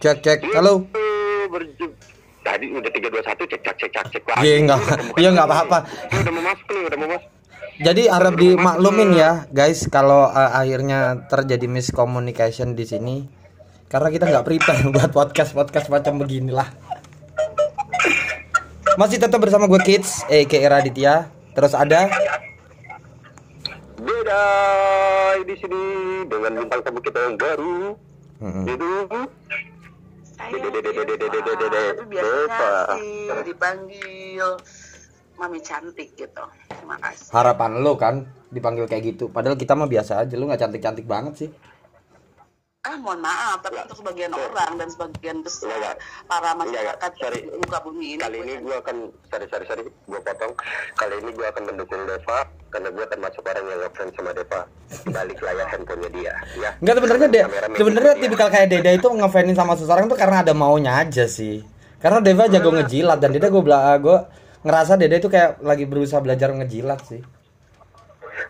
Cek cek. Halo. Eh, Tadi udah tiga dua satu cek cek cek cek cek. Iya mau Iya enggak masuk. apa-apa. Ini Udah mau masuk nih, udah mau masuk. Jadi harap dimaklumin ya, guys, kalau uh, akhirnya terjadi miscommunication di sini karena kita nggak prepare buat podcast podcast macam beginilah. Masih tetap bersama gue Kids, Eke Raditya. Terus ada Beda di sini dengan bintang tamu kita yang baru. Mm-mm. Itu Saya Dede, dede, dede, dede, dede, dede. tapi biasanya sih dipanggil mami cantik gitu. Terima kasih. harapan lo kan dipanggil kayak gitu. Padahal kita mah biasa aja, lu nggak cantik-cantik banget sih. Ah mohon maaf, tapi untuk sebagian orang dan sebagian besar Enggak, para masyarakat sorry. di muka bumi ini. kali ini gue akan sorry sorry sorry gue potong. Kali ini gue akan mendukung Deva karena gue termasuk orang yang ngefans sama Deva balik layar handphonenya dia. Ya. Enggak sebenarnya deh. Sebenarnya dia. tipikal kayak Deda itu ngefanin sama seseorang tuh karena ada maunya aja sih. Karena Deva jago ngejilat dan Deda gue bela gue ngerasa Deda itu kayak lagi berusaha belajar ngejilat sih.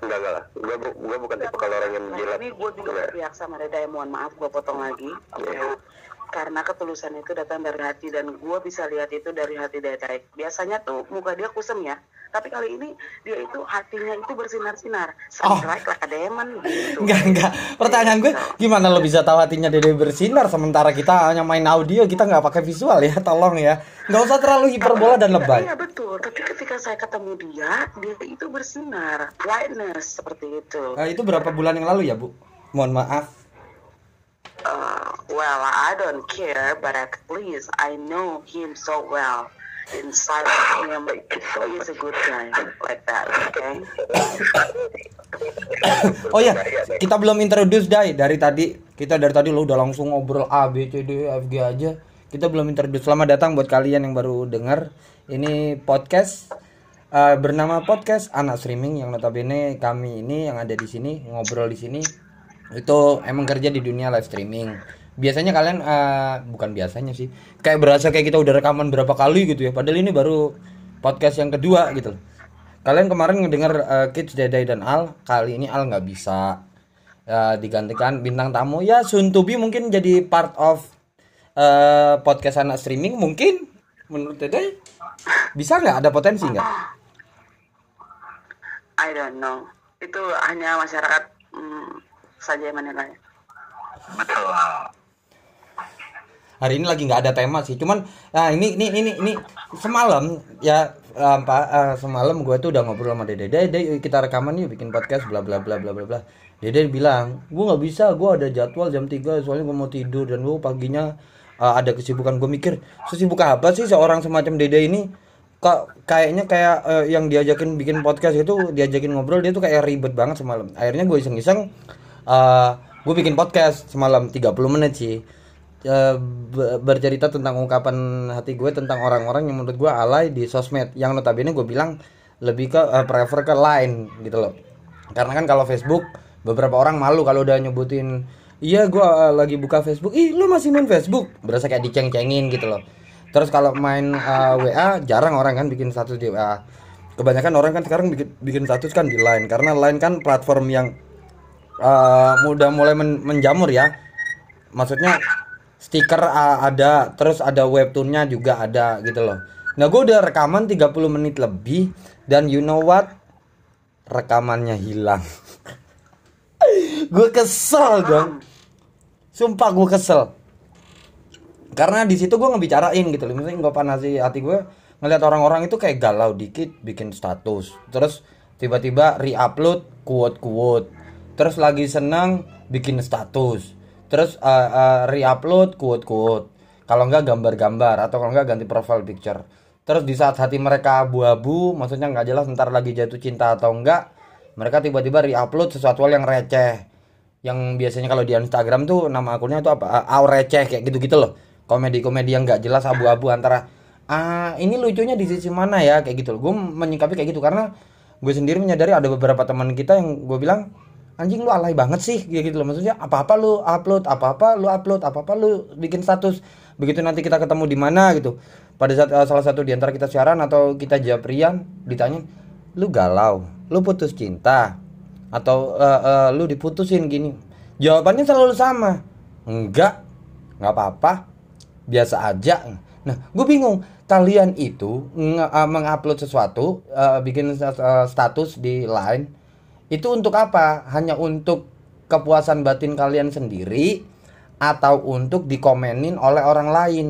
Enggak enggak lah. Gue gue bukan tipe kalau orang yang menjilat. ini gue juga berpihak sama Reda ya mohon maaf gue potong lagi. Oke. Karena ketulusan itu datang dari hati dan gue bisa lihat itu dari hati Deda. Biasanya tuh muka dia kusem ya, tapi kali ini dia itu hatinya itu bersinar-sinar, Oh. like a diamond gitu. Enggak enggak. Pertanyaan gue gimana lo bisa tahu hatinya Dede bersinar sementara kita hanya main audio kita nggak pakai visual ya tolong ya. Nggak usah terlalu hiperbola dan Iya, lebay. Iya betul, tapi ketika saya ketemu dia, dia itu bersinar, brightness seperti itu. Eh, itu berapa bulan yang lalu ya bu? Mohon maaf. Uh, well, I don't care, but at least I know him so well. Inside of him, he is a good guy, like that, okay? Oh ya, kita belum introduce Dai dari tadi. Kita dari tadi lo udah langsung ngobrol A B C D E F G aja. Kita belum introduce. Selamat datang buat kalian yang baru dengar. Ini podcast eh, bernama podcast anak streaming yang notabene kami ini yang ada di sini ngobrol di sini itu emang kerja di dunia live streaming. Biasanya kalian eh, bukan biasanya sih, kayak berasa kayak kita udah rekaman berapa kali gitu ya. Padahal ini baru podcast yang kedua gitu loh. Kalian kemarin ngedengar eh, Kids Dedai dan Al, kali ini Al nggak bisa Ya, digantikan bintang tamu ya to be mungkin jadi part of eh, podcast anak streaming mungkin menurut Dedai bisa nggak ada potensi nggak? I don't know. Itu hanya masyarakat hmm, saja yang menilai. Betul. Hari ini lagi nggak ada tema sih. Cuman nah ini ini ini ini semalam ya apa eh, semalam gue tuh udah ngobrol sama dede. Dede kita rekaman yuk bikin podcast bla bla bla bla bla bla. Dede bilang gue nggak bisa gue ada jadwal jam 3 soalnya gue mau tidur dan gue paginya eh, ada kesibukan. Gue mikir sesibuk apa sih seorang semacam dede ini? Kok kayaknya kayak eh, yang diajakin bikin podcast itu diajakin ngobrol dia tuh kayak ribet banget semalam. Akhirnya gue iseng-iseng eh gue bikin podcast semalam 30 menit sih eh, be- bercerita tentang ungkapan hati gue tentang orang-orang yang menurut gue alay di sosmed. Yang notabene gue bilang lebih ke eh, prefer ke line gitu loh. Karena kan kalau Facebook beberapa orang malu kalau udah nyebutin iya gue eh, lagi buka Facebook. Ih lu masih main Facebook? Berasa kayak diceng-cengin gitu loh. Terus kalau main eh, WA jarang orang kan bikin status di WA kebanyakan orang kan sekarang bikin bikin status kan di line. Karena line kan platform yang eh, udah mulai men- menjamur ya. Maksudnya stiker ada terus ada webtoonnya juga ada gitu loh. Nah gue udah rekaman 30 menit lebih dan you know what? Rekamannya hilang. Gue kesel dong sumpah gue kesel. Karena di situ gue ngebicarain gitu loh. Misalnya gue panasi hati gue ngeliat orang-orang itu kayak galau dikit bikin status. Terus tiba-tiba re-upload quote-quote. Terus lagi senang bikin status terus uh, uh, re-upload quote-quote kalau enggak gambar-gambar. Atau kalau enggak ganti profile picture. Terus di saat hati mereka abu-abu maksudnya nggak jelas ntar lagi jatuh cinta atau enggak mereka tiba-tiba re-upload sesuatu yang receh. Yang biasanya kalau di Instagram tuh nama akunnya tuh apa? Uh, receh kayak gitu-gitu loh. Komedi-komedi yang nggak jelas abu-abu antara ah ini lucunya di sisi mana ya? Kayak gitu loh. Gue menyikapi kayak gitu. Karena gue sendiri menyadari ada beberapa teman kita yang gue bilang anjing lu alay banget sih gitu loh. Maksudnya apa apa lu upload apa apa lu upload apa apa lu bikin status. Begitu nanti kita ketemu di mana gitu. Pada saat uh, salah satu di antara kita siaran atau kita japrian ditanya lu galau? Lu putus cinta? Atau uh, uh, lu diputusin gini? Jawabannya selalu sama enggak nggak apa-apa biasa aja. Nah gue bingung kalian itu uh, mengupload sesuatu uh, bikin uh, status di line itu untuk apa? Hanya untuk kepuasan batin kalian sendiri atau untuk dikomenin oleh orang lain?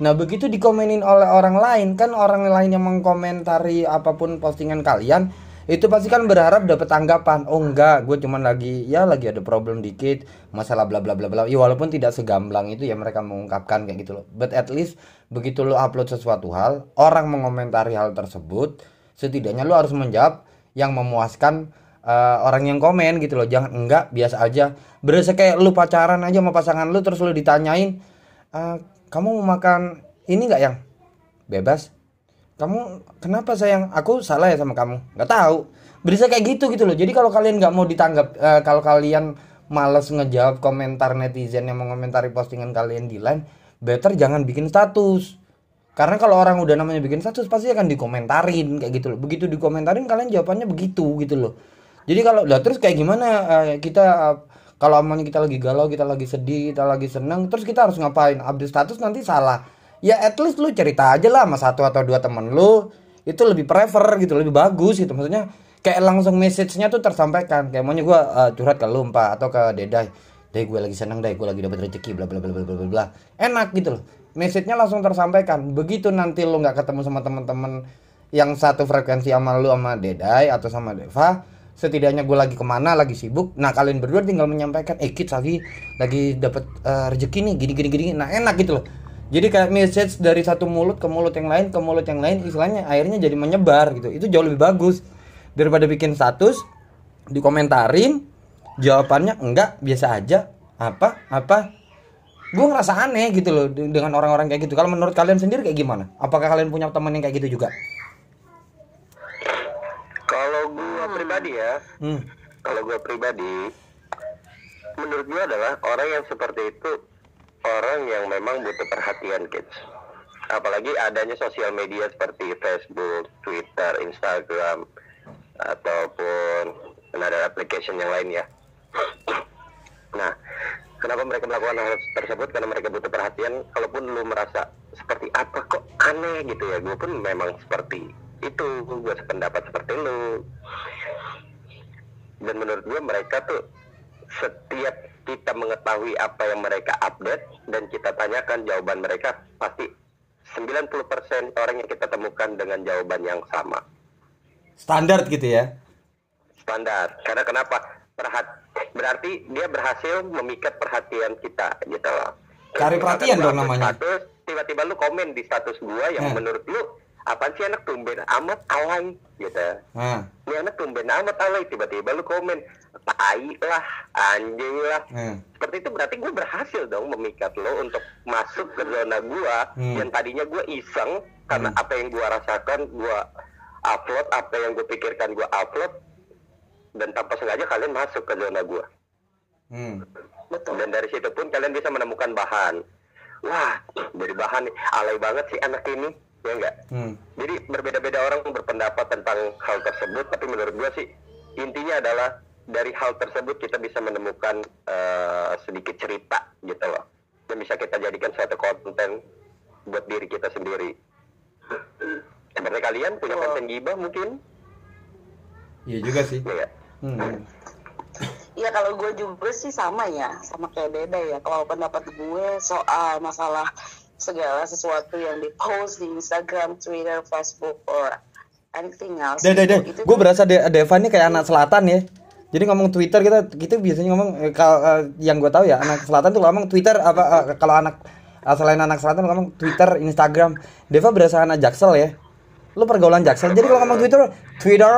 Nah begitu dikomenin oleh orang lain kan orang lain yang mengkomentari apa pun postingan kalian itu pasti kan berharap dapat tanggapan oh enggak gue cuman lagi ya lagi ada problem dikit masalah bla bla bla bla. Ya walaupun tidak segamblang itu ya mereka mengungkapkan kayak gitu loh. But at least begitu lo upload sesuatu hal orang mengomentari hal tersebut setidaknya lo harus menjawab yang memuaskan eh, orang yang komen gitu loh. Jangan enggak biasa aja. Berasa kayak lu pacaran aja sama pasangan lu terus lu ditanyain "Eh, kamu mau makan ini nggak yang? Bebas. Kamu kenapa sayang? Aku salah ya sama kamu. Nggak tahu. Bisa kayak gitu gitu loh. Jadi kalau kalian nggak mau ditanggap eh, kalau kalian males ngejawab komentar netizen yang mengomentari postingan kalian di line better jangan bikin status. Karena kalau orang udah namanya bikin status pasti akan dikomentarin kayak gitu loh. Begitu dikomentarin kalian jawabannya begitu gitu loh jadi kalau lah terus kayak gimana? Eh, kita eh, kalau amannya kita lagi galau kita lagi sedih kita lagi seneng terus kita harus ngapain? Update status nanti salah. Ya at least lu cerita aja lah sama satu atau dua temen lu. Itu lebih prefer gitu lebih bagus gitu. Maksudnya kayak langsung message-nya tuh tersampaikan. Kayak maunya gua eh, curhat ke lu Pak atau ke Dedai. Dai gue lagi seneng dai gue lagi dapat rezeki bla bla bla bla bla bla bla. Enak gitu loh. Message-nya langsung tersampaikan. Begitu nanti lu nggak ketemu sama teman-teman yang satu frekuensi sama lu sama Dedai atau sama Deva setidaknya gue lagi ke mana lagi sibuk. Nah kalian berdua tinggal menyampaikan eh kids lagi lagi dapat eh, rezeki nih gini gini gini. Nah enak gitu loh. Jadi kayak message dari satu mulut ke mulut yang lain ke mulut yang lain istilahnya akhirnya jadi menyebar gitu. Itu jauh lebih bagus. Daripada bikin status dikomentarin jawabannya enggak biasa aja. Apa? Apa? Gue ngerasa aneh gitu loh de- dengan orang-orang kayak gitu. Kalau menurut kalian sendiri kayak gimana? Apakah kalian punya teman yang kayak gitu juga Kalau gua pribadi ya, hmm. kalau gua pribadi, menurut gua adalah orang yang seperti itu orang yang memang butuh perhatian kids. Apalagi adanya sosial media seperti Facebook, Twitter, Instagram, ataupun ada application yang lain ya. Nah, kenapa mereka melakukan hal tersebut? Karena mereka butuh perhatian. Kalaupun lu merasa seperti apa kok aneh gitu ya, gue pun memang seperti itu. Gue sependapat seperti lu. Dan menurut gue mereka tuh setiap kita mengetahui apa yang mereka update dan kita tanyakan jawaban mereka pasti 90% orang yang kita temukan dengan jawaban yang sama. Standar gitu ya? Standar. Karena kenapa? Perhat berarti dia berhasil memikat perhatian kita gitu loh. Cari perhatian dong namanya. status, tiba-tiba lu komen di status gua yang Hmm. menurut lu apaan sih anak tumben amat alay gitu nah, ini anak tumben amat alay tiba-tiba lu komen tai lah anjing lah nah. seperti itu berarti gue berhasil dong memikat lo untuk masuk ke zona gua Hmm. yang tadinya gue iseng karena Hmm. apa yang gua rasakan gua upload apa yang gue pikirkan gua upload dan tanpa sengaja kalian masuk ke zona gua Hmm. betul dan dari situ pun kalian bisa menemukan bahan wah dari bahan nih alay banget sih anak ini ya enggak Hmm. jadi berbeda-beda orang berpendapat tentang hal tersebut, tapi menurut gua sih intinya adalah dari hal tersebut kita bisa menemukan eh, sedikit cerita gitu loh, yang bisa kita jadikan suatu konten buat diri kita sendiri. Seperti kalian punya Betul. konten gibah mungkin, Iya juga sih. ya. Hmm. Iya kalau gue juga sih sama ya, sama kayak Deda ya. Kalau pendapat gue soal masalah segala sesuatu yang di post di Instagram, Twitter, Facebook, or anything else. Deh, deh, deh. Gue berasa De Deva ini kayak anak selatan ya. Jadi ngomong Twitter kita kita biasanya ngomong eh, kalau eh, yang gue tahu ya anak selatan tuh ngomong Twitter apa eh, kalau anak selain anak selatan ngomong Twitter, Instagram. Deva berasa anak Jaksel ya. Lu pergaulan Jaksel. Jadi kalau ngomong Twitter, Twitter,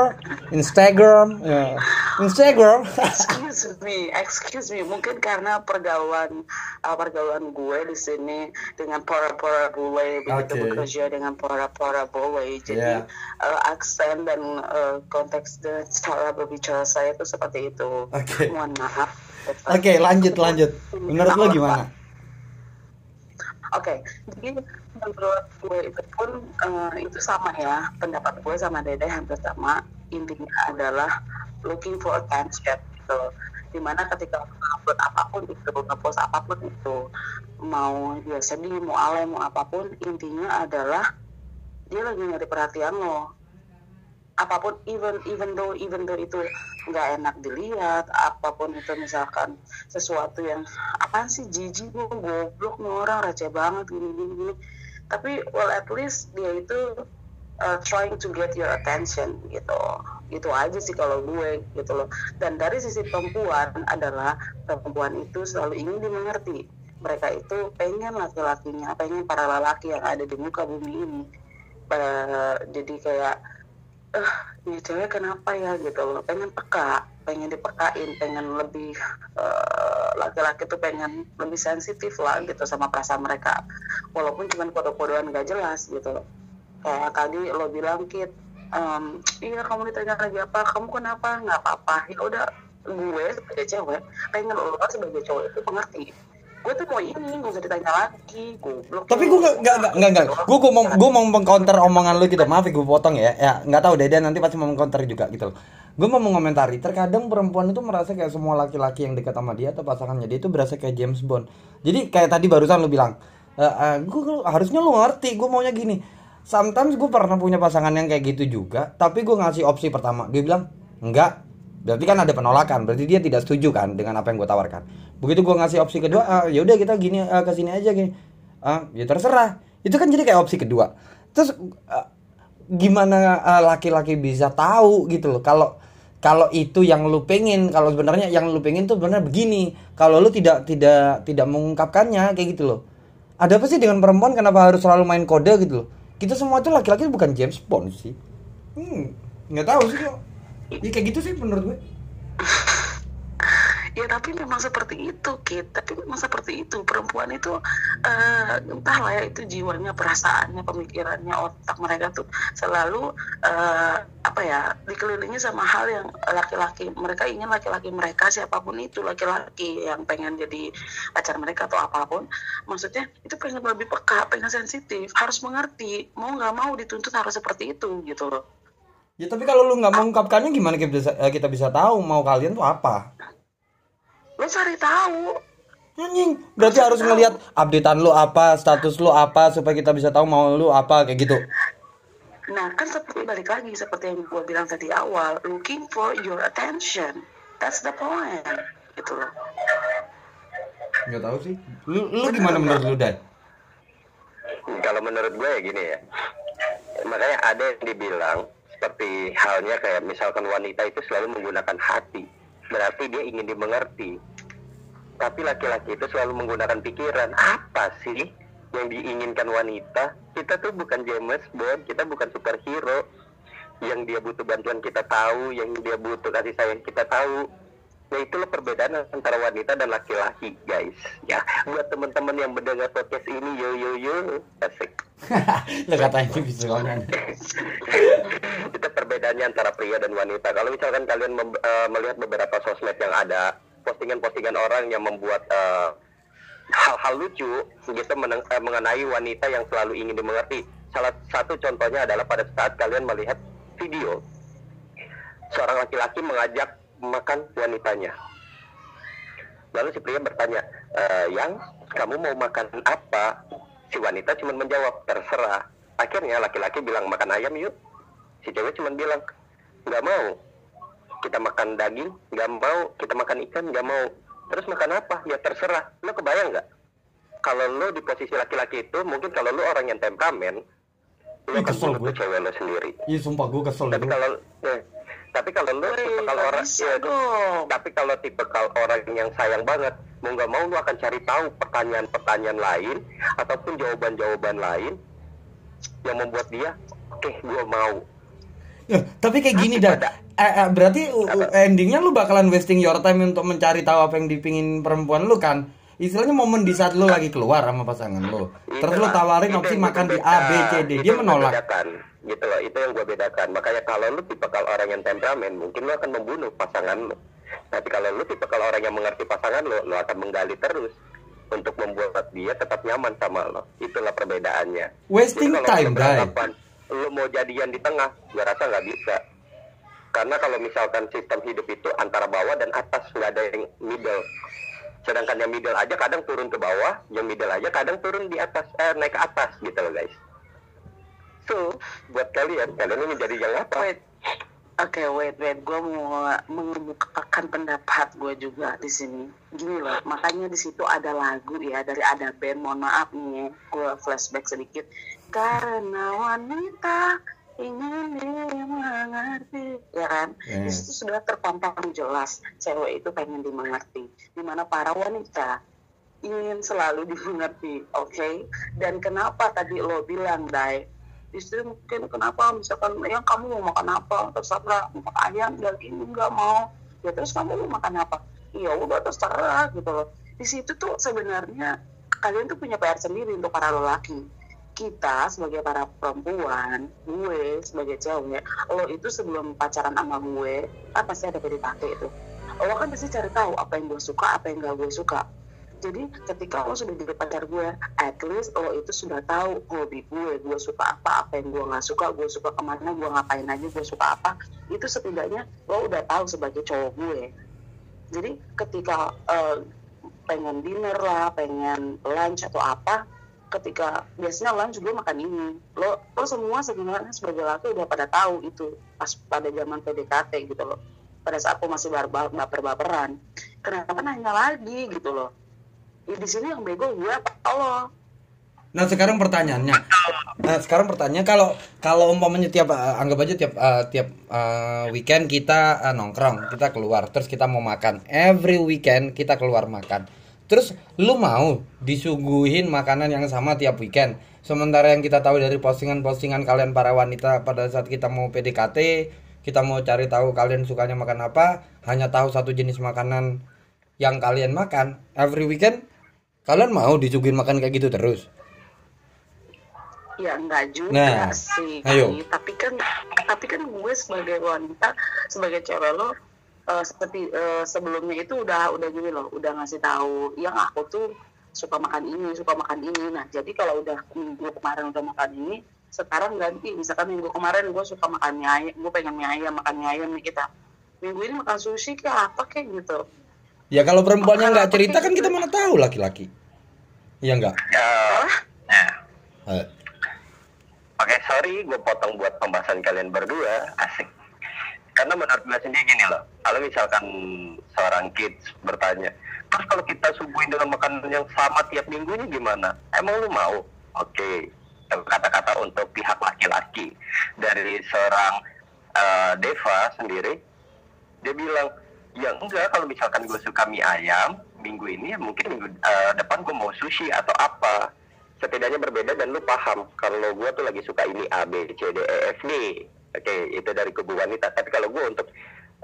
Instagram, ya. Instagram. excuse me, excuse me. Mungkin karena pergaulan uh, pergaulan gue di sini dengan para-para bule begitu Oke. bekerja dengan para-para bule. Jadi Yeah. uh, aksen dan uh, konteks dan cara berbicara saya itu seperti itu. Oke. Mohon maaf. Oke, lanjut lanjut. Menurut lu gimana? Oke, jadi menurut gue itu pun eh, itu sama ya. Pendapat gue sama Dede hampir sama. Intinya adalah looking for attention gitu. di mana ketika upload apa pun itu ngepost apa pun itu mau dia sedih mau alay mau apa pun intinya adalah dia lagi nyari perhatian lo. Apa pun even even though even though itu nggak enak dilihat apa pun itu misalkan sesuatu yang apa sih jijik gue goblok nih orang receh banget gini gini tapi well at least dia itu uh, trying to get your attention gitu. Gitu aja sih kalau gue gitu loh. Dan dari sisi perempuan adalah perempuan itu selalu ingin dimengerti. Mereka itu pengen laki-lakinya pengen para lelaki yang ada di muka bumi ini. Uh, jadi kayak eh ini cewek kenapa ya? Gitu loh. Pengen peka pengen dipekain pengen lebih eh, laki-laki tuh pengen lebih sensitif lah gitu sama perasaan mereka walaupun cuma kode-kodean gak jelas gitu kayak tadi lo bilang kit em, iya kamu ditanya lagi apa kamu kenapa nggak apa-apa ya udah gue sebagai cewek pengen lo sebagai cowok itu mengerti gue tuh mau ini nggak usah ditanya lagi goblok Tapi gue gak, gak, gak, gak. Gue gue mau gue mau mengcounter omongan lu gitu. Maaf ya gue potong ya. Ya nggak tahu Dede nanti pasti mau mengcounter juga gitu loh. Gue mau mengomentari. Terkadang perempuan itu merasa kayak semua laki-laki yang dekat sama dia atau pasangannya dia itu berasa kayak James Bond. Jadi kayak tadi barusan lu bilang, e, gue harusnya lu ngerti. Gue maunya gini. Sometimes gue pernah punya pasangan yang kayak gitu juga. Tapi gue ngasih opsi pertama. Dia bilang enggak. Berarti kan ada penolakan. Berarti dia tidak setuju kan dengan apa yang gue tawarkan. Begitu gue ngasih opsi kedua, ah, ya udah kita gini ke sini aja gini. Ah, ya terserah. Itu kan jadi kayak opsi kedua. Terus ah, gimana laki-laki bisa tahu gitu loh kalau kalau itu yang lu pengen, kalau sebenarnya yang lu pengen tuh benar begini. Kalau lu tidak tidak tidak mengungkapkannya kayak gitu loh. Ada apa sih dengan perempuan kenapa harus selalu main kode gitu loh? Kita semua itu laki-laki bukan James Bond sih. Hmm, nggak tahu sih kok. Ya kayak gitu sih menurut gue. Ya tapi memang seperti itu Kit. Tapi memang seperti itu. Perempuan itu eh, entahlah ya itu jiwanya perasaannya pemikirannya otak mereka tuh selalu eh, apa ya dikelilingi sama hal yang laki-laki mereka ingin laki-laki mereka siapa pun itu laki-laki yang pengen jadi pacar mereka atau apa pun. Maksudnya itu pengen lebih peka pengen sensitif harus mengerti mau nggak mau dituntut harus seperti itu gitu loh. Ya tapi kalau lu nggak mengungkapkannya gimana kita bisa eh, kita bisa tahu mau kalian tuh apa? Lo cari tahu Anjing, berarti harus ngelihat updatean lu apa, status lu apa supaya kita bisa tahu mau lu apa kayak gitu. Nah, kan seperti balik lagi seperti yang gue bilang tadi awal, looking for your attention. That's the point. Gitu loh. Nggak tahu sih. Lu lu gimana menurut lu, Dan? kalau menurut gue ya gini ya makanya ada yang dibilang seperti halnya kayak misalkan wanita itu selalu menggunakan hati berarti dia ingin dimengerti tapi laki-laki itu selalu menggunakan pikiran apa sih yang diinginkan wanita? Kita tuh bukan James Bond kita bukan superhero. Yang dia butuh bantuan kita tahu yang dia butuh kasih sayang kita tahu. Nah itulah perbedaan antara wanita dan laki-laki guys. Ya buat teman-teman yang mendengar podcast ini yo yo yo. Asik. Lu katanya bisa ngomong. itu perbedaannya antara pria dan wanita. Kalau misalkan kalian eh, melihat beberapa sosmed yang ada postingan-postingan orang yang membuat eh, hal-hal lucu gitu meneng- eh, mengenai wanita yang selalu ingin dimengerti. Salah satu contohnya adalah pada saat kalian melihat video seorang laki-laki mengajak makan wanitanya. Lalu si pria bertanya, "Eh, yang kamu mau makan apa? Si wanita cuma menjawab, terserah. Akhirnya laki-laki bilang makan ayam yuk. Si cewek cuma bilang, nggak mau. Kita makan daging, nggak mau. Kita makan ikan, nggak mau. Terus makan apa? Ya terserah. Lo kebayang nggak? Kalau lo di posisi laki-laki itu, mungkin kalau lo orang yang temperamen, lo Ih, akan kesel bunuh gue. tuh cewek lo sendiri. Iya sumpah gue kesel Tapi kalau eh, tapi kalau Woi, tipe kalau orang ya, tapi kalau tipe kalau orang yang sayang banget mau nggak mau lu akan cari tahu pertanyaan-pertanyaan lain ataupun jawaban-jawaban lain yang membuat dia oke gua mau Ya, tapi kayak gini dah. Eh, eh, berarti endingnya lu bakalan wasting your time untuk mencari tahu apa yang dipingin perempuan lu kan? Istilahnya momen di saat lu lagi keluar sama pasangan lu. Terus lu tawarin opsi makan di A, B, C, D. Dia menolak. gitu loh itu yang gue bedakan makanya kalau lu tipe kalau orang yang temperamen mungkin lu akan membunuh pasangan lu tapi kalau lu tipe kalau orang yang mengerti pasangan lu lu akan menggali terus untuk membuat dia tetap nyaman sama lo itulah perbedaannya Wasting Jadi time, guys. Lu mau jadian di tengah gue rasa nggak bisa karena kalau misalkan sistem hidup itu antara bawah dan atas nggak ada yang middle sedangkan yang middle aja kadang turun ke bawah yang middle aja kadang turun di atas eh, naik ke atas gitu loh guys so buat kalian kalian ini menjadi yang apa Wait. Oke, wait, wait. Gue mau mengemukakan pendapat gue juga di sini. Gini loh, makanya di situ ada lagu ya dari ada band. Mohon maaf nih, gue flashback sedikit. Karena wanita ingin dimengerti, ya kan? Di situ sudah terpampang jelas cewek itu pengen dimengerti. Di mana para wanita ingin selalu dimengerti, oke? Dan kenapa tadi lo bilang, Dai, istri mungkin kenapa? Misalkan yang kamu mau makan apa? Terserah mau makan ayam daging enggak mau. Ya terus kamu mau makan apa? Iya udah terserah gitu loh. Di situ tuh sebenarnya kalian tuh punya PR sendiri untuk para lelaki kita sebagai para perempuan gue sebagai cewek lo itu sebelum pacaran sama gue kan pasti ada PDKT itu. Lo kan pasti cari tahu apa yang gue suka apa yang gak gue suka. Jadi ketika lo sudah jadi pacar gue at least lo itu sudah tahu hobi gue gue suka apa apa yang gue nggak suka gue suka ke mana gue ngapain aja gue suka apa. Itu setidaknya lo udah tahu sebagai cowok gue. Jadi ketika eh, pengen dinner lah pengen lunch atau apa ketika biasanya lunch gue makan ini. Lo lo semua sebenarnya sebagai laki udah pada tahu itu pas pada zaman PDKT gitu loh. Pada saat lo masih baper-baperan. Kenapa nanya lagi gitu loh? Ya, di sini yang bego gue apa lo. Nah sekarang pertanyaannya, nah sekarang pertanyaannya kalau kalau umpamanya tiap eh, anggap aja tiap eh, tiap eh, weekend kita eh, nongkrong, kita keluar, terus kita mau makan. Every weekend kita keluar makan. Terus lu mau disuguhin makanan yang sama tiap weekend. Sementara yang kita tahu dari postingan-postingan kalian para wanita pada saat kita mau PDKT, kita mau cari tahu kalian sukanya makan apa, hanya tahu satu jenis makanan yang kalian makan. Every weekend kalian mau disuguhin makan kayak gitu terus? ya enggak juga Nah, sih ayo. Tapi kan tapi kan gue sebagai wanita sebagai cewek lo eh, seperti eh, sebelumnya itu udah udah gini loh udah ngasih tahu yang aku tuh suka makan ini suka makan ini. Nah jadi kalau udah minggu kemarin udah makan ini sekarang ganti. Misalkan minggu kemarin gue suka makan mie ayam gue pengen mie ayam makan mie ayam nih kita. Minggu ini makan sushi kayak apa kayak gitu. Ya kalau perempuannya nggak cerita kan kita mana tahu laki-laki. Iya nggak? ya. Nah, Oke, sorry gue potong buat pembahasan kalian berdua, asik. Karena menurut gue sendiri gini loh, kalau misalkan seorang kids bertanya, terus kalau kita suguhin dengan makanan yang sama tiap minggunya gimana? Emang lu mau? Oke, kata-kata untuk pihak laki-laki dari seorang eh, Deva sendiri, dia bilang, ya enggak kalau misalkan gue suka mie ayam, minggu ini ya mungkin minggu eh, depan gue mau sushi atau apa setidaknya berbeda dan lu paham kalau gue tuh lagi suka ini A B C D E F D oke itu dari kubu wanita. Tapi kalau gue untuk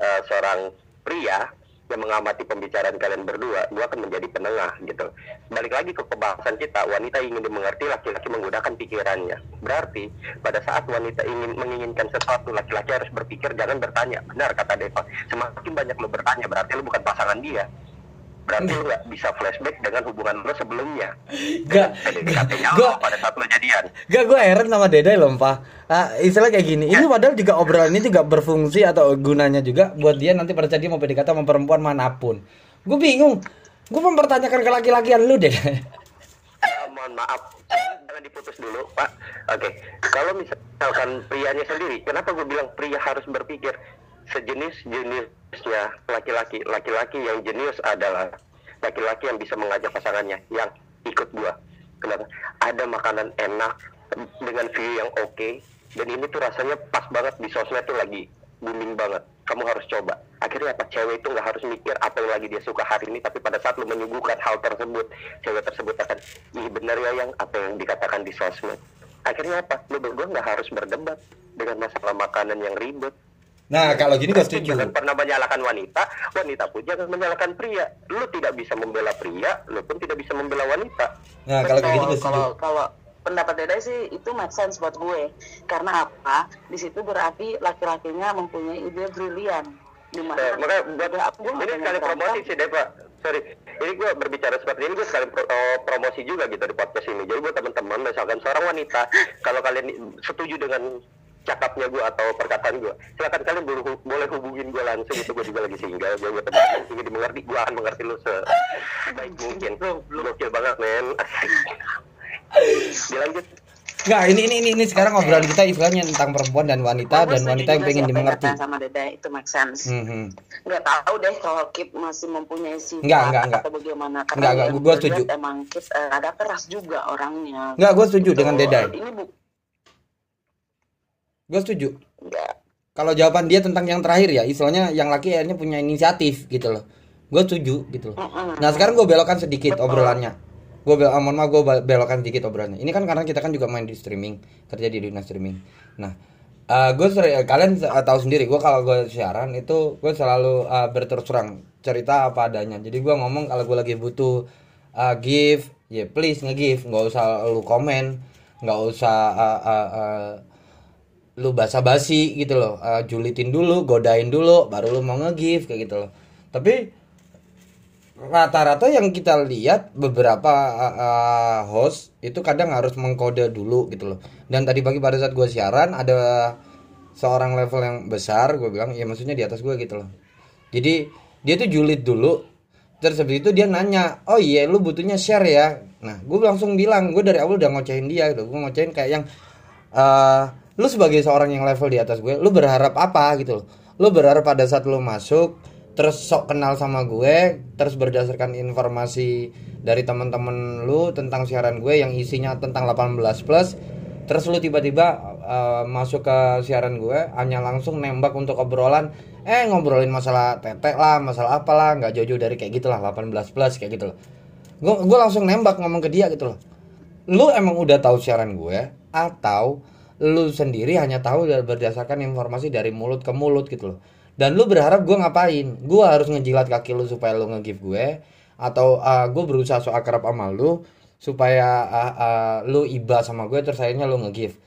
eh, seorang pria yang mengamati pembicaraan kalian berdua gue akan menjadi penengah gitu. Balik lagi ke pembahasan kita wanita ingin dimengerti laki-laki menggunakan pikirannya. Berarti pada saat wanita ingin menginginkan sesuatu laki-laki harus berpikir jangan bertanya. Benar kata Deva semakin banyak lu bertanya berarti lu bukan pasangan dia berarti lu nggak bisa flashback dengan hubungan lu sebelumnya Gak, PDKT-nya gua- lo pada saat lo jadian. Gak, gue heran sama Dede loh, Pak. Ah, istilah kayak gini. Ini padahal juga obrolan ini juga berfungsi atau gunanya juga buat dia nanti pada saat dia mau PDKT sama perempuan mana pun. Gue bingung. Gue mempertanyakan ke laki-lakian lu deh. Eh, mohon maaf, jangan diputus dulu, Pak. Oke, kalau misalkan prianya sendiri, kenapa gue bilang pria harus berpikir sejenis-jenisnya laki-laki. Laki-laki yang jenius adalah laki-laki yang bisa mengajak pasangannya yang ikut gua. Kenapa? Ada makanan enak dengan view yang oke dan ini tuh rasanya pas banget di sosmed tuh lagi booming banget. Kamu harus coba. Akhirnya apa? Cewek itu nggak harus mikir apa yang lagi dia suka hari ini, tapi pada saat lu menyuguhkan hal tersebut, cewek tersebut akan, ih bener ya yang apa yang dikatakan di sosmed. Akhirnya apa? Lu berdua nggak harus berdebat dengan masalah makanan yang ribet. Nah, kalau gini Tapi setuju. Jangan pernah menyalahkan wanita, wanita pun jangan menyalahkan pria. Lu tidak bisa membela pria, lu pun tidak bisa membela wanita. Nah, kalau kayak gini gue Betul, kalau setuju. kalau pendapat Dede sih itu make sense buat gue karena apa di situ berarti laki-lakinya mempunyai ide brilian di Nah, makanya buat Udah, aku- gue ini sekali promosi sih Deva. Sorry, ini gue berbicara seperti ini gue sekali pro- oh, promosi juga gitu di podcast ini. Jadi buat teman-teman, misalkan seorang wanita, kalau kalian setuju dengan cakapnya gue atau perkataan gue silakan kalian boleh, boleh hubungin gue langsung itu gue juga lagi single gue gue teman sehingga dimengerti gue akan mengerti lu sebaik mungkin gokil banget men dilanjut Nggak, ini ini ini, ini sekarang obrolan kita istilahnya tentang perempuan dan wanita dan wanita yang pengen dimengerti. sama Deda itu make sense. Hmm, hmm. Nggak tahu deh kalau Kip masih mempunyai sifat Nggak, nggak, nggak. atau bagaimana. Karena Nggak, nggak, yang gua gue setuju. Emang Kip eh, ada keras juga orangnya. Nggak, gue setuju dengan Gitu. Deda. Ini bu, Gue setuju. Kalau jawaban dia tentang yang terakhir ya, istilahnya yang laki akhirnya punya inisiatif gitu loh. Gue setuju gitu loh. Nah sekarang gue belokkan sedikit Betul. obrolannya. Gue bel ah, mohon maaf gue belokkan sedikit obrolannya. Ini kan karena kita kan juga main di streaming, kerja di dunia streaming. Nah, gue kalian uh, tahu sendiri, gue kalau gue siaran itu gue selalu uh, berterus terang cerita apa adanya. Jadi gue ngomong kalau gue lagi butuh uh, give, ya please nge-give, nggak usah lu komen, nggak usah uh, uh, uh, lu basa-basi gitu loh. Uh, julitin dulu godain dulu baru lu mau nge-give kayak gitu loh. Tapi rata-rata yang kita lihat beberapa uh, uh, host itu kadang harus mengkode dulu gitu loh. Dan tadi pagi pada saat gue siaran ada seorang level yang besar gue bilang ya maksudnya di atas gue gitu loh. Jadi dia tuh julid dulu terus habis itu dia nanya oh iya lu butuhnya share ya? Nah gue langsung bilang gue dari awal udah ngocehin dia gitu. Gue ngocehin kayak yang eh lu sebagai seorang yang level di atas gue lu berharap apa gitu loh? Lu berharap pada saat lu masuk terus sok kenal sama gue terus berdasarkan informasi dari teman-teman lu tentang siaran gue yang isinya tentang 18 plus terus lu tiba-tiba eh, masuk ke siaran gue hanya langsung nembak untuk obrolan eh ngobrolin masalah tetek lah masalah apalah nggak jauh-jauh dari kayak gitulah 18 plus kayak gitu loh. Gue langsung nembak ngomong ke dia gitu loh. Lu emang udah tahu siaran gue atau lu sendiri hanya tahu da- berdasarkan informasi dari mulut ke mulut gitu loh. Dan lu berharap gue ngapain? Gue harus ngejilat kaki lu supaya lu nge-give gue atau uh, gue berusaha so akrab sama lu supaya uh, uh, lu iba sama gue terus akhirnya lu nge-give.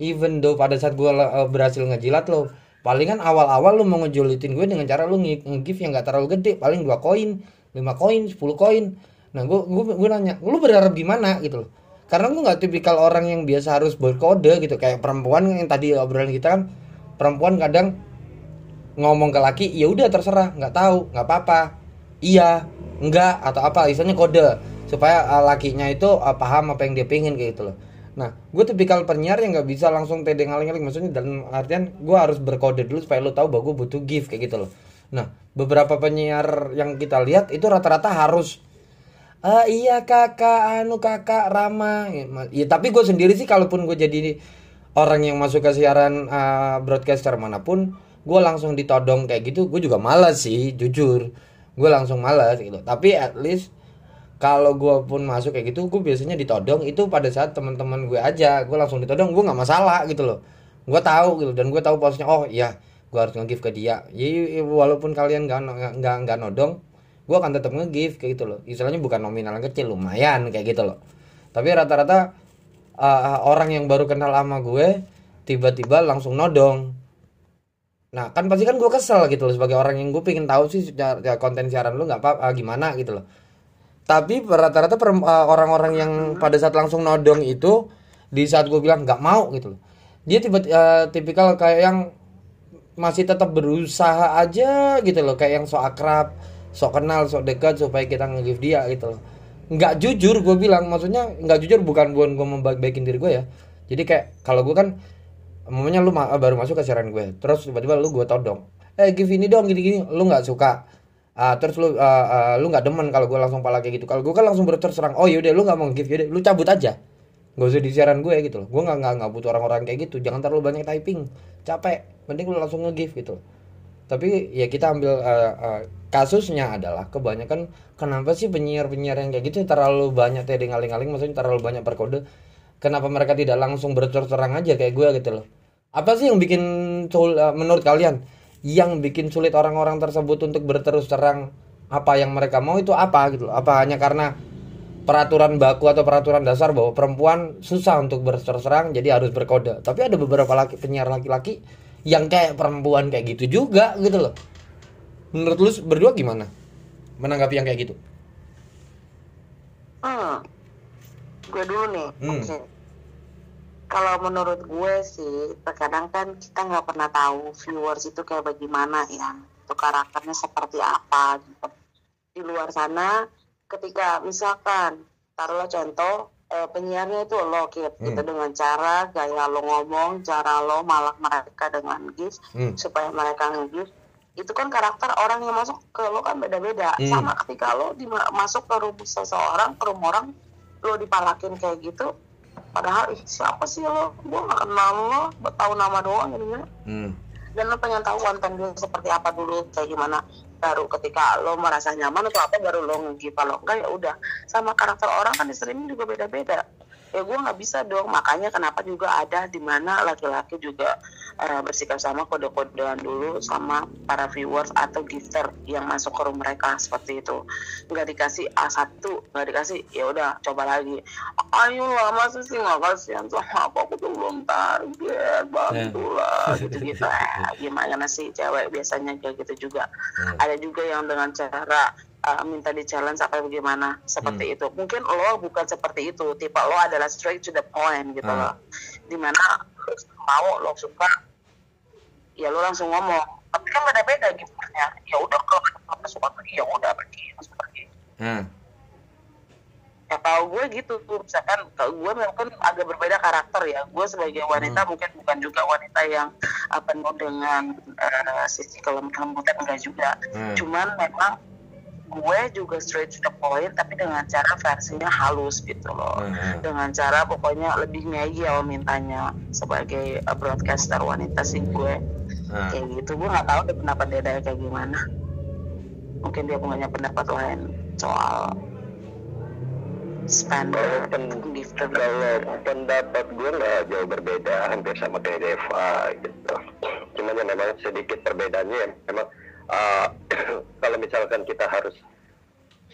Even though pada saat gue uh, berhasil ngejilat lo palingan awal-awal lu mau ngejulitin gue dengan cara lu nge- nge-give yang gak terlalu gede. Paling dua koin 5 koin 10 koin. Nah gue gue gue nanya lu berharap gimana? Gitu loh karena gue nggak tipikal orang yang biasa harus berkode gitu. Kayak perempuan yang tadi obrolan kita kan perempuan kadang ngomong ke laki ya udah terserah nggak tahu nggak apa-apa. Iya enggak atau apa istilahnya kode. Supaya uh, lakinya itu uh, paham apa yang dia pengen kayak gitu loh. Nah gue tipikal penyiar yang nggak bisa langsung tede ngaling-ngaling maksudnya dalam artian gue harus berkode dulu supaya lo tahu bahwa gue butuh gift kayak gitu loh. Nah beberapa penyiar yang kita lihat itu rata-rata harus Ah iya kakak, anu kakak Rama. Ya, Ya tapi gue sendiri sih kalaupun gue jadi orang yang masuk ke siaran ah, broadcaster mana pun, gue langsung ditodong kayak gitu, gue juga malas sih, jujur. Gue langsung malas gitu. Tapi at least kalau gue pun masuk kayak gitu, gue biasanya ditodong itu pada saat teman-teman gue aja, gue langsung ditodong, gue nggak masalah gitu loh. Gue tahu gitu dan gue tahu posnya, oh iya, gue harus nge-give ke dia. Ya, walaupun kalian nggak nggak nggak nodong, gue akan tetap nge-give kayak gitu loh. Istilahnya bukan nominal kecil lumayan kayak gitu loh. Tapi rata-rata uh, orang yang baru kenal sama gue tiba-tiba langsung nodong. Nah kan pasti kan gue kesel gitu loh sebagai orang yang gue pengen tahu sih ya, konten siaran lu nggak apa gimana gitu loh. Tapi rata-rata uh, orang-orang yang pada saat langsung nodong itu di saat gue bilang nggak mau gitu loh. Dia tiba uh, tipikal kayak yang masih tetap berusaha aja gitu loh kayak yang sok akrab sok kenal sok dekat supaya kita nge-give dia gitu loh. Nggak jujur gue bilang maksudnya nggak jujur bukan bukan gue membaik-baikin diri gue ya. Jadi kayak kalau gue kan momennya lu ma- baru masuk ke siaran gue terus tiba-tiba lu gue todong eh give ini dong gini-gini. Lu nggak suka. Ah, terus lu ah, ah, lu nggak demen kalau gue langsung pala kayak gitu. Kalau gue kan langsung berterus terang oh yaudah lu nggak mau give yaudah lu cabut aja. Gak usah di siaran gue gitu loh. Gue nggak nggak nggak butuh orang-orang kayak gitu. Jangan terlalu banyak typing. Capek. Mending lu langsung nge-give gitu tapi ya kita ambil eh, eh, kasusnya adalah kebanyakan kenapa sih penyiar-penyiar yang kayak gitu terlalu banyak tadi ngaling-ngaling maksudnya terlalu banyak berkode kenapa mereka tidak langsung berterus terang aja kayak gue gitu loh. Apa sih yang bikin sul- eh, menurut kalian yang bikin sulit orang-orang tersebut untuk berterus terang apa yang mereka mau itu apa gitu loh? Apa hanya karena peraturan baku atau peraturan dasar bahwa perempuan susah untuk berterus terang jadi harus berkode. Tapi ada beberapa laki penyiar laki-laki yang kayak perempuan kayak gitu juga gitu loh menurut lu berdua gimana menanggapi yang kayak gitu Hmm. Gue dulu nih. Hmm. Oke. kalau menurut gue sih terkadang kan kita nggak pernah tahu viewers itu kayak bagaimana ya itu karakternya seperti apa gitu di luar sana ketika misalkan taruhlah contoh eh, penyiarnya itu lo kit Hmm. gitu dengan cara gaya lo ngomong cara lo malak mereka dengan gift Hmm. supaya mereka nge-gift itu kan karakter orang yang masuk ke lo kan beda-beda Hmm. sama ketika lo masuk ke rumah seseorang ke rumah orang lo dipalakin kayak gitu padahal ih siapa sih lo gue gak kenal lo tahu nama doang gitu Hmm. dan lo pengen tahu konten dia seperti apa dulu kayak gimana baru ketika lo merasa nyaman atau apa baru lo nge kalau enggak ya udah. Sama karakter orang kan di juga beda-beda ya gue nggak bisa dong. Makanya kenapa juga ada di mana laki-laki juga eh, bersikap sama kode-kodean dulu sama para viewers atau gifter yang masuk ke room mereka seperti itu. Nggak dikasih A1 nggak dikasih ya udah coba lagi. Ayo lah masa sih nggak kasihan sama aku? Aku tuh belum target bantulah gitu gitu gimana sih cewek? Biasanya kayak gitu juga. Hmm. ada juga yang dengan cara uh, minta di challenge apa bagaimana seperti itu. Mungkin lo bukan seperti itu. Tipe lo adalah straight to the point gitu Hmm. loh di mana lo mau lo suka ya lo langsung ngomong. Tapi kan beda-beda gimana? Ya udah kalau kamu suka pergi ya udah pergi langsung pergi. Hmm. ya kalau gue gitu. Tuh misalkan kalau gue mungkin agak berbeda karakter ya. Gue sebagai wanita Hmm. mungkin bukan juga wanita yang uh, penuh dengan uh, sisi kelem- kelembutan enggak juga. Hmm. cuman memang gue juga straight to the point tapi dengan cara versinya halus gitu loh. Hmm. dengan cara pokoknya lebih ngeyel mintanya sebagai uh, broadcaster wanita sih gue. Hmm. kayak gitu gue nggak tahu deh pendapat Deda kayak gimana. Mungkin dia punya pendapat lain soal spender Pen- kalau pendapat gue nggak jauh berbeda hampir sama kayak Deva gitu. Cuman ya memang sedikit perbedaannya ya memang uh, kalau misalkan kita harus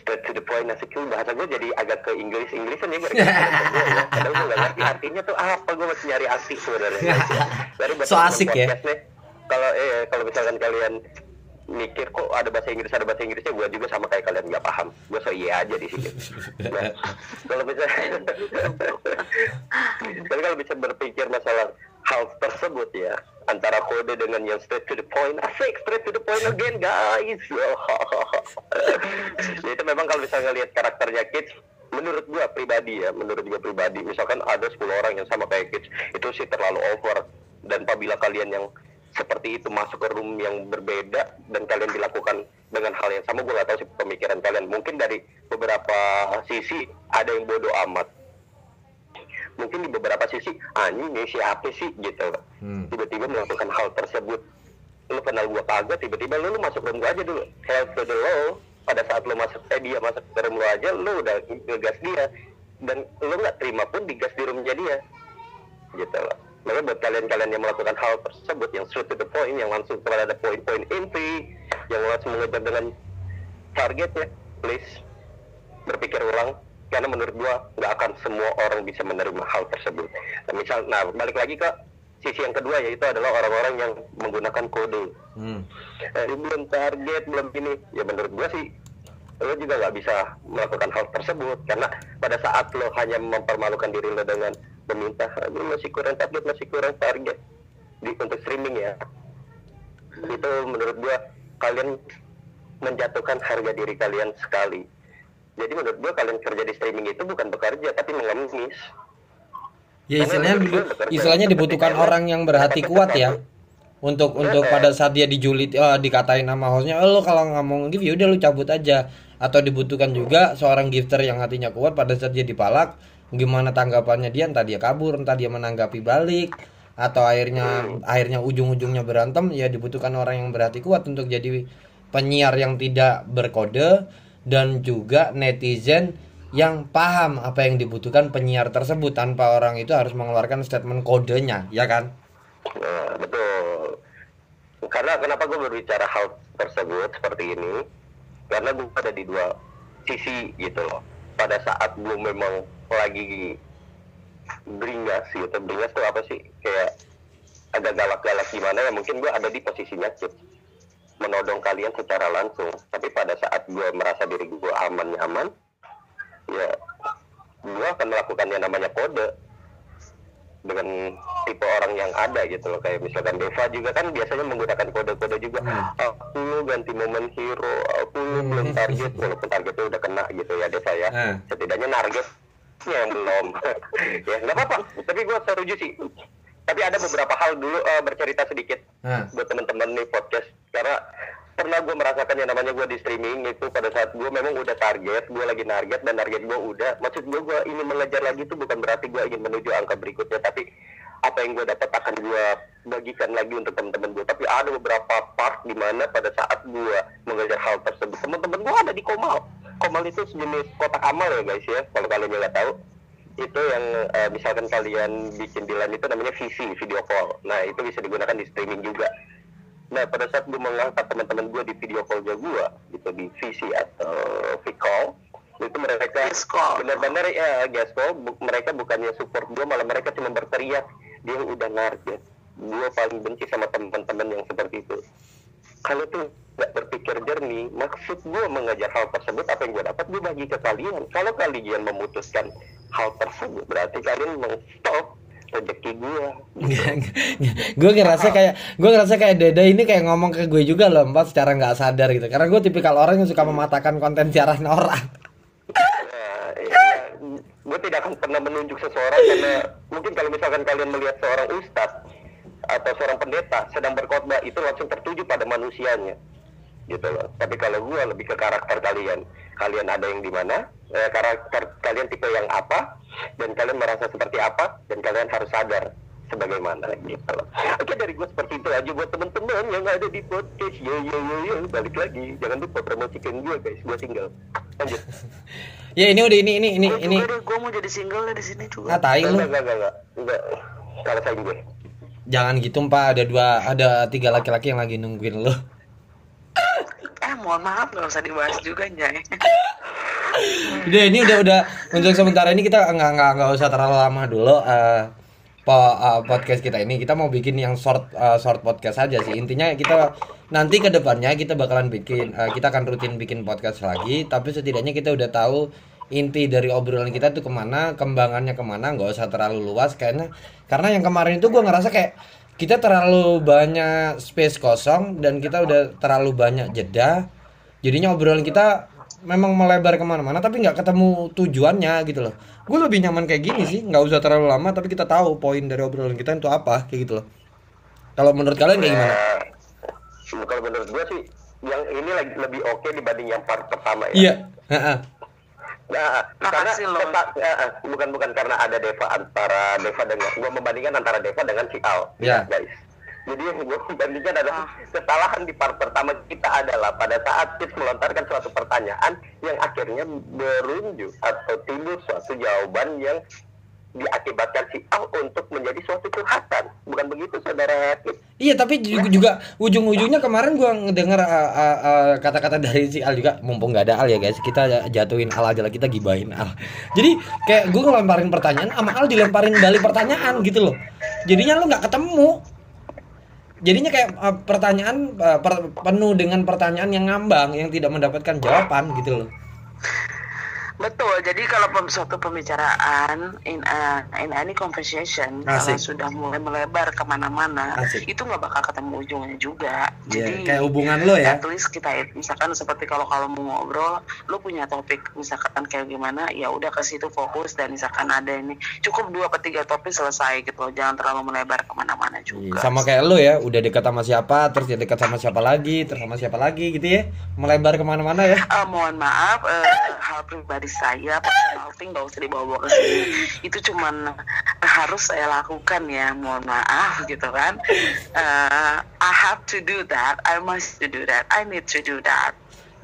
straight to the point nasi kul bahasa gue jadi agak ke Inggris Inggrisan ya gara-gara ya. padahal gue nggak ngerti artinya tuh apa gue masih nyari arti sebenarnya dari So asik ya. kalau eh kalau misalkan kalian mikir kok ada bahasa Inggris ada bahasa Inggrisnya gue juga sama kayak kalian nggak paham gue so iya aja di sini nah, kalau misalnya tapi kalau bisa berpikir masalah hal tersebut ya. Antara kode dengan yang straight to the point. Asik straight to the point again guys. Ya, itu memang kalau misalnya lihat karakternya kids menurut gua pribadi ya menurut gua pribadi misalkan ada 10 orang yang sama kayak kids itu sih terlalu over. Dan apabila kalian yang seperti itu masuk ke room yang berbeda dan kalian dilakukan dengan hal yang sama gue gak tahu sih pemikiran kalian. Mungkin dari beberapa sisi ada yang bodoh amat mungkin di beberapa sisi anjing ini siapa sih gitu. Hmm. tiba-tiba melakukan hal tersebut. Lu kenal gua kagak? Tiba-tiba lu, lu masuk room gua aja dulu. Help to the law. Pada saat lu masuk eh dia masuk ke room lu aja lu udah ngegas dia. Dan lu nggak terima pun digas di roomnya dia. Gitu. Loh Makanya buat kalian-kalian yang melakukan hal tersebut yang straight to the point, yang langsung kepada ada poin-poin inti, yang langsung mengejar dengan targetnya, please berpikir ulang karena menurut gua nggak akan semua orang bisa menerima hal tersebut. Nah, misal, nah balik lagi ke sisi yang kedua yaitu adalah orang-orang yang menggunakan kode. Hmm. Eh, ini belum target, belum ini. Ya menurut gua sih lo juga nggak bisa melakukan hal tersebut karena pada saat lo hanya mempermalukan diri lo dengan meminta "Aduh, masih kurang target masih kurang target di untuk streaming ya itu menurut gua kalian menjatuhkan harga diri kalian sekali jadi menurut gua kalian kerja di streaming itu bukan bekerja tapi mengemis Ya istilahnya istilahnya dibutuhkan orang yang berhati kuat ya. Untuk untuk pada saat dia dijulit eh, dikatain sama hostnya, "Eh, lo kalau nggak mau give ya udah lu cabut aja." Atau dibutuhkan juga seorang gifter yang hatinya kuat pada saat dia dipalak, gimana tanggapannya dia, entah dia kabur, entah dia menanggapi balik atau akhirnya akhirnya ujung-ujungnya berantem, ya dibutuhkan orang yang berhati kuat untuk jadi penyiar yang tidak berkode dan juga netizen yang paham apa yang dibutuhkan penyiar tersebut tanpa orang itu harus mengeluarkan statement kodenya, ya kan? Nah, betul. Karena kenapa gue berbicara hal tersebut seperti ini? Karena gue ada di dua sisi gitu loh. Pada saat gue memang lagi beringas gitu, beringas tuh apa sih? Kayak agak galak-galak gimana ya? Mungkin gue ada di posisinya Cip. Menodong kalian secara langsung. Tapi pada saat gue merasa diri gue aman nyaman, ya gue akan melakukan yang namanya kode dengan tipe orang yang ada gitu loh. Kayak misalkan Deva juga kan biasanya menggunakan kode-kode juga. Aku lu ganti momen hero aku lu belum target walaupun targetnya udah kena gitu ya Deva ya. Hmm. setidaknya targetnya yang belum. Ya nggak apa-apa. Tapi gue setuju sih tapi ada beberapa hal dulu eh, bercerita sedikit Nah, buat teman-teman nih podcast. Karena pernah gue merasakan yang namanya gue di streaming itu pada saat gue memang udah target gue lagi target dan target gue udah. Maksud gue gue ingin mengejar lagi itu bukan berarti gue ingin menuju angka berikutnya tapi apa yang gue dapat akan gue bagikan lagi untuk teman-teman gue tapi ada beberapa part di mana pada saat gue mengejar hal tersebut teman-teman gue ada di Komal. Komal itu sejenis kotak amal ya guys ya kalau kalian nggak tahu itu yang eh, misalkan kalian bikin di LAN itu namanya VC video call. Nah itu bisa digunakan di streaming juga. Nah pada saat gue mengangkat teman-teman gue di video call gue gitu di VC atau V-call itu mereka benar-benar ya call. Bu- mereka bukannya support gue malah mereka cuma berteriak. Dia udah narget gue paling benci sama teman-teman yang seperti itu. Kalau tuh nggak berpikir jernih maksud gue mengejar hal tersebut apa yang gue dapat gue bagi ke kalian. Kalau kalian memutuskan hal tersebut. Berarti kalian meng-stop rezeki gue gue ngerasa kayak gue ngerasa kayak Deda ini kayak ngomong ke gue juga loh empat secara nggak sadar gitu. Karena gue tipikal orang yang suka mematahkan konten siaran orang. Nah, ya, gue tidak akan pernah menunjuk seseorang karena mungkin kalau misalkan kalian melihat seorang ustadz atau seorang pendeta sedang berkhotbah itu langsung tertuju pada manusianya gitu loh. Tapi kalau gue lebih ke karakter kalian, kalian ada yang di mana, eh, karakter kalian tipe yang apa, dan kalian merasa seperti apa, dan kalian harus sadar sebagaimana gitu loh. Oke dari gue seperti itu aja buat teman-teman yang ada di podcast. Yo yo yo yo balik lagi, jangan lupa promosikan gue guys, gue single. Lanjut. ya ini udah ini ini ini Gue ini gue mau jadi single deh di sini juga. ngatain lu Enggak, enggak, enggak, enggak, enggak. Kalau saya gue. jangan gitu pak ada dua ada tiga laki-laki yang lagi nungguin lu Eh mohon maaf nggak usah dibahas juga Nyai. udah ini udah udah untuk sementara ini kita nggak nggak nggak usah terlalu lama dulu eh, po- eh, podcast kita ini. Kita mau bikin yang short eh, short podcast aja sih. Intinya kita nanti ke depannya kita bakalan bikin eh, kita akan rutin bikin podcast lagi. Tapi setidaknya kita udah tahu inti dari obrolan kita tuh ke mana kembangannya ke mana. Nggak usah terlalu luas karena karena yang kemarin itu gua ngerasa kayak kita terlalu banyak space kosong dan kita udah terlalu banyak jeda. Jadinya obrolan kita memang melebar ke mana-mana tapi nggak ketemu tujuannya gitu loh. Gue lebih nyaman kayak gini sih nggak usah terlalu lama tapi kita tahu poin dari obrolan kita itu apa kayak gitu loh. Kalau menurut kalian kayak gimana? Nah, kalau menurut gue sih yang ini lebih oke dibanding yang part pertama ya. iya Nah, karena loh. keta- ya, bukan bukan karena ada Deva antara Deva dengan gue membandingkan antara Deva dengan si Al, Ya. guys. Jadi yang gue bandingkan adalah kesalahan di part pertama kita adalah pada saat kita melontarkan suatu pertanyaan yang akhirnya berunjuk atau timbul suatu jawaban yang diakibatkan si Al untuk menjadi suatu curhatan. Bukan begitu saudara iya tapi juga, juga ujung-ujungnya kemarin gua ngedengar uh, uh, uh, kata-kata dari si Al juga mumpung nggak ada Al ya guys kita jatuhin Al aja lah kita gibahin Al. Jadi kayak gue ngelemparin pertanyaan sama Al dilemparin balik pertanyaan gitu loh. Jadinya lu nggak ketemu. Jadinya kayak uh, pertanyaan uh, per- penuh dengan pertanyaan yang ngambang yang tidak mendapatkan jawaban gitu loh Betul. Jadi kalau suatu pembicaraan in a, in any conversation Asik. kalau sudah mulai melebar ke mana-mana, Asik. itu nggak bakal ketemu ujungnya juga. Iya, Jadi kayak hubungan lo ya. At least kita misalkan seperti kalau kalau mau ngobrol, lu punya topik misalkan kayak gimana, ya udah ke situ fokus dan misalkan ada ini cukup dua atau tiga topik selesai gitu. loh. Jangan terlalu melebar ke mana-mana Iya, juga. sama kayak lo ya udah dekat sama siapa terus dia dekat sama siapa lagi terus sama siapa lagi gitu ya melebar ke mana-mana ya Eh, mohon maaf, eh, hal pribadi saya, personal thing nggak usah dibawa-bawa ke sini. Itu cuman harus saya lakukan ya, mohon maaf gitu kan. Eh, I have to do that, I must to do that, I need to do that.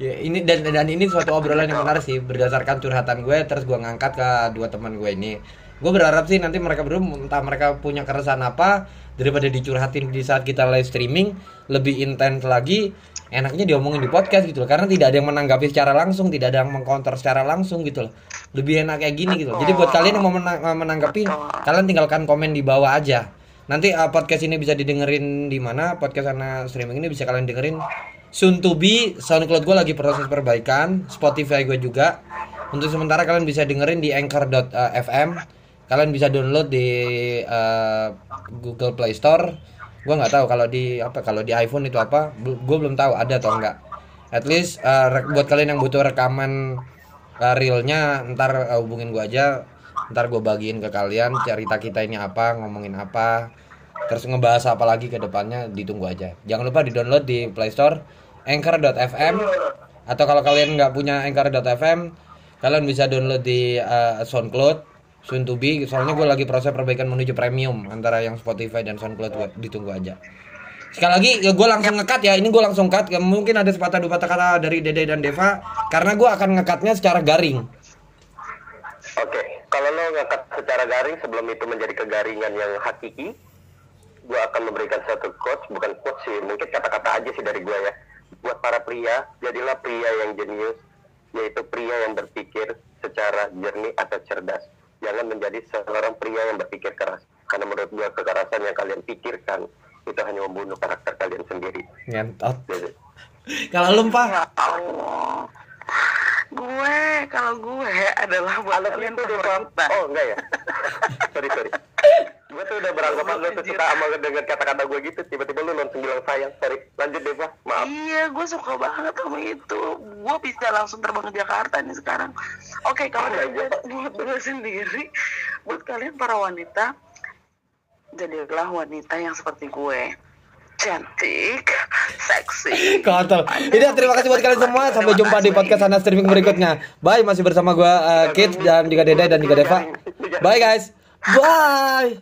Ya, ini dan dan ini suatu obrolan yang menarik sih berdasarkan curhatan gue terus gue ngangkat ke dua teman gue ini. Gue berharap sih nanti mereka berdua entah mereka punya keresahan apa daripada dicurhatin di saat kita live streaming lebih intens lagi enaknya diomongin di podcast gitu loh. Karena tidak ada yang menanggapi secara langsung tidak ada yang mengcounter secara langsung gitu loh. Lebih enak kayak gini gitu loh. Jadi buat kalian yang mau menang- menanggapi kalian tinggalkan komen di bawah aja. Nanti uh, podcast ini bisa didengerin di mana? Podcast karena streaming ini bisa kalian dengerin. Soon to be SoundCloud gue lagi proses perbaikan. Spotify gue juga. Untuk sementara kalian bisa dengerin di anchor.fm kalian bisa download di eh, Google Play Store gua nggak tahu kalau di apa kalau di iPhone itu apa. Gue belum tahu ada atau enggak. At least rek- buat kalian yang butuh rekaman eh, realnya ntar eh, hubungin gua aja. Ntar gue bagiin ke kalian cerita kita ini apa ngomongin apa. Terus ngebahas apa lagi ke depannya ditunggu aja. Jangan lupa di download di Play Store anchor.fm atau kalau kalian nggak punya anchor.fm kalian bisa download di eh, SoundCloud soon to be soalnya gue lagi proses perbaikan menuju premium antara yang Spotify dan SoundCloud gua- ditunggu aja sekali lagi ya gue langsung ngekat ya ini gue langsung cut Ya, mungkin ada sepatah dua patah kata dari Dede dan Deva karena gue akan ngekatnya secara garing Oke, kalau lo ngangkat secara garing sebelum itu menjadi kegaringan yang hakiki, gue akan memberikan satu quotes, bukan quotes sih, mungkin kata-kata aja sih dari gue ya. Buat para pria, jadilah pria yang jenius, yaitu pria yang berpikir secara jernih atau cerdas. Jangan menjadi seorang pria yang berpikir keras. Karena menurut gue kekerasan yang kalian pikirkan itu hanya membunuh karakter kalian sendiri. ngentot kalau lu Pak Ya. Gue kalau gue adalah buat kalian itu. Oh enggak ya? sorry sorry. Gue tuh udah beranggapan lu tuh suka sama dengan kata-kata gue gitu. Tiba-tiba lu langsung bilang sayang. Sorry. Lanjut deh, Pak. Maaf. Iya, gue suka banget sama itu. Gue bisa langsung terbang ke Jakarta nih sekarang. Oke, kalau dari gue, buat gue sendiri, buat kalian para wanita, jadilah wanita yang seperti gue. Cantik, seksi. Kontol. Ini terima kasih buat kalian semua. Sampai jumpa di podcast Sana Streaming berikutnya. Bye, masih bersama gua uh, Kids dan juga Dede dan juga Deva. Bye guys. Bye.